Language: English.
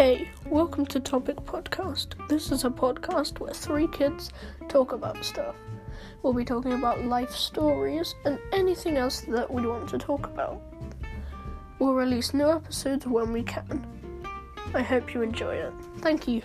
Hey, welcome to Topic Podcast. This is a podcast where three kids talk about stuff. We'll be talking about life stories and anything else that we want to talk about. We'll release new episodes when we can. I hope you enjoy it. Thank you.